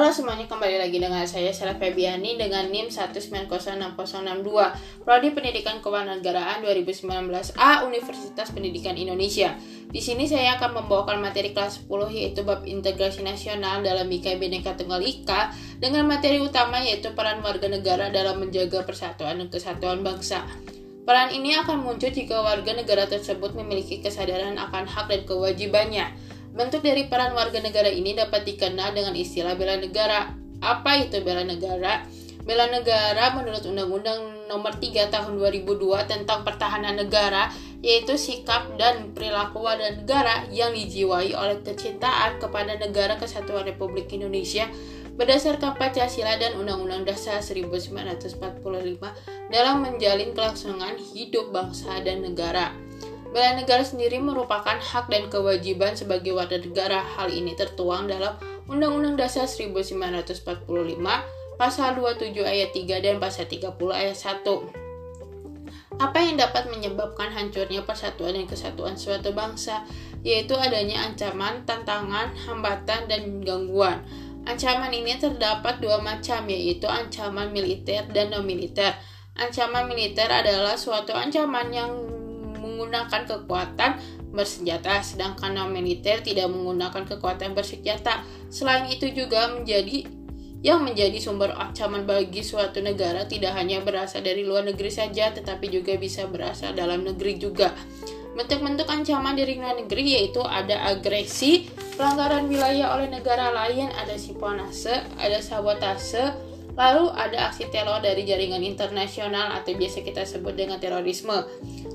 Halo semuanya, kembali lagi dengan saya Sarah Febiani dengan NIM 1906062 Prodi Pendidikan Kewarganegaraan 2019A Universitas Pendidikan Indonesia. Di sini saya akan membawakan materi kelas 10 yaitu bab integrasi nasional dalam IKA Bhinneka Tunggal Ika dengan materi utama yaitu peran warga negara dalam menjaga persatuan dan kesatuan bangsa. Peran ini akan muncul jika warga negara tersebut memiliki kesadaran akan hak dan kewajibannya Bentuk dari peran warga negara ini dapat dikenal dengan istilah bela negara. Apa itu bela negara? Bela negara menurut Undang-Undang Nomor 3 Tahun 2002 tentang Pertahanan Negara yaitu sikap dan perilaku warga negara yang dijiwai oleh kecintaan kepada negara kesatuan Republik Indonesia berdasarkan Pancasila dan Undang-Undang Dasar 1945 dalam menjalin kelangsungan hidup bangsa dan negara. Bela negara sendiri merupakan hak dan kewajiban sebagai warga negara. Hal ini tertuang dalam Undang-Undang Dasar 1945, Pasal 27 ayat 3 dan Pasal 30 ayat 1. Apa yang dapat menyebabkan hancurnya persatuan dan kesatuan suatu bangsa, yaitu adanya ancaman, tantangan, hambatan, dan gangguan. Ancaman ini terdapat dua macam, yaitu ancaman militer dan non-militer. Ancaman militer adalah suatu ancaman yang menggunakan kekuatan bersenjata, sedangkan non militer tidak menggunakan kekuatan bersenjata. Selain itu juga menjadi yang menjadi sumber ancaman bagi suatu negara tidak hanya berasal dari luar negeri saja, tetapi juga bisa berasal dalam negeri juga. Bentuk-bentuk ancaman dari luar negeri yaitu ada agresi, pelanggaran wilayah oleh negara lain, ada siponase, ada sabotase, Lalu ada aksi teror dari jaringan internasional atau biasa kita sebut dengan terorisme.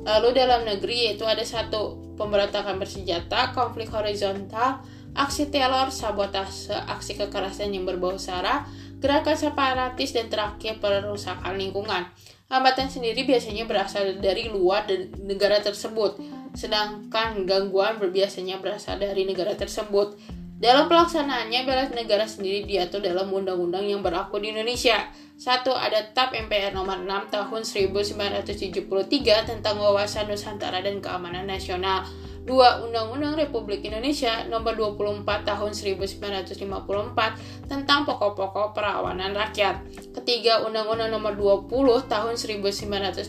Lalu dalam negeri yaitu ada satu pemberontakan bersenjata, konflik horizontal, aksi teror, sabotase, aksi kekerasan yang berbau sara, gerakan separatis, dan terakhir perusakan lingkungan. Hambatan sendiri biasanya berasal dari luar negara tersebut, sedangkan gangguan berbiasanya berasal dari negara tersebut. Dalam pelaksanaannya, bela negara sendiri diatur dalam undang-undang yang berlaku di Indonesia. Satu, ada TAP MPR nomor 6 tahun 1973 tentang wawasan Nusantara dan keamanan nasional. Dua, Undang-Undang Republik Indonesia nomor 24 tahun 1954 tentang pokok-pokok perawanan rakyat. Ketiga, Undang-Undang nomor 20 tahun 1982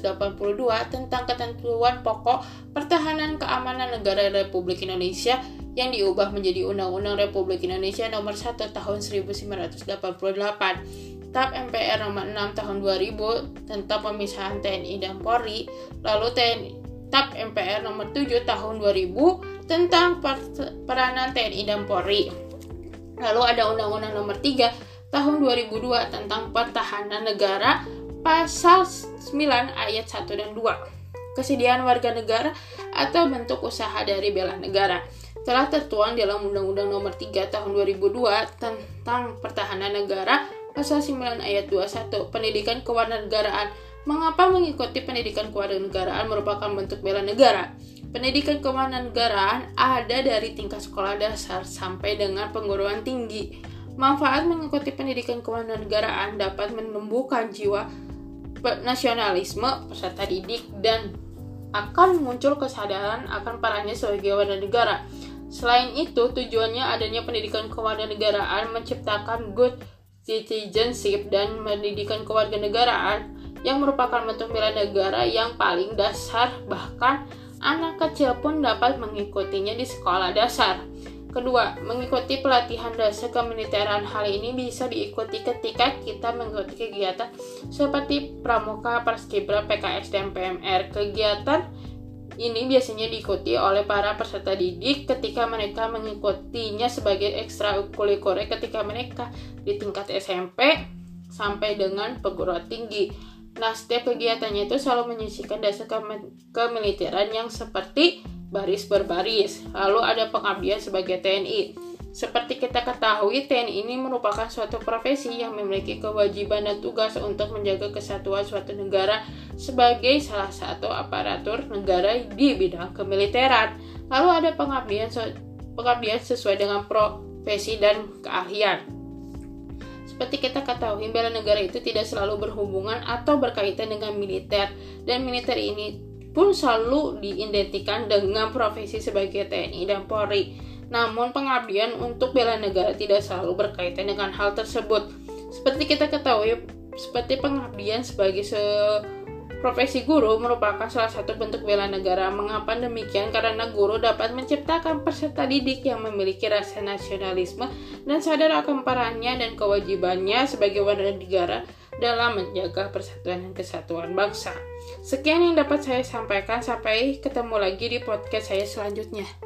tentang ketentuan pokok pertahanan keamanan negara Republik Indonesia yang diubah menjadi Undang-Undang Republik Indonesia Nomor 1 Tahun 1988, TAP MPR Nomor 6 Tahun 2000 tentang pemisahan TNI dan Polri, lalu TNI, TAP MPR Nomor 7 Tahun 2000 tentang per peranan TNI dan Polri. Lalu ada Undang-Undang Nomor 3 Tahun 2002 tentang pertahanan negara pasal 9 ayat 1 dan 2. Kesediaan warga negara atau bentuk usaha dari bela negara telah tertuang dalam Undang-Undang Nomor 3 Tahun 2002 tentang Pertahanan Negara Pasal 9 ayat 21 Pendidikan Kewarganegaraan. Mengapa mengikuti pendidikan kewarganegaraan merupakan bentuk bela negara? Pendidikan kewarganegaraan ada dari tingkat sekolah dasar sampai dengan perguruan tinggi. Manfaat mengikuti pendidikan kewarganegaraan dapat menumbuhkan jiwa nasionalisme peserta didik dan akan muncul kesadaran akan perannya sebagai warga negara. Selain itu, tujuannya adanya pendidikan kewarganegaraan menciptakan good citizenship dan pendidikan kewarganegaraan yang merupakan bentuk bela negara yang paling dasar bahkan anak kecil pun dapat mengikutinya di sekolah dasar. Kedua, mengikuti pelatihan dasar kemiliteran. Hal ini bisa diikuti ketika kita mengikuti kegiatan seperti Pramuka, Paskibra, PKS, dan PMR. Kegiatan ini biasanya diikuti oleh para peserta didik ketika mereka mengikutinya sebagai ekstrakurikuler ketika mereka di tingkat SMP sampai dengan perguruan tinggi. Nah, setiap kegiatannya itu selalu menyisikan dasar kemiliteran yang seperti baris berbaris. Lalu ada pengabdian sebagai TNI. Seperti kita ketahui, TNI ini merupakan suatu profesi yang memiliki kewajiban dan tugas untuk menjaga kesatuan suatu negara sebagai salah satu aparatur negara di bidang kemiliteran. Lalu ada pengabdian pengabdian sesuai dengan profesi dan keahlian. Seperti kita ketahui, bela negara itu tidak selalu berhubungan atau berkaitan dengan militer, dan militer ini pun selalu diidentikan dengan profesi sebagai TNI dan Polri. Namun pengabdian untuk bela negara tidak selalu berkaitan dengan hal tersebut. Seperti kita ketahui, seperti pengabdian sebagai se Profesi guru merupakan salah satu bentuk bela negara. Mengapa demikian? Karena guru dapat menciptakan peserta didik yang memiliki rasa nasionalisme dan sadar akan perannya dan kewajibannya sebagai warga negara dalam menjaga persatuan dan kesatuan bangsa. Sekian yang dapat saya sampaikan. Sampai ketemu lagi di podcast saya selanjutnya.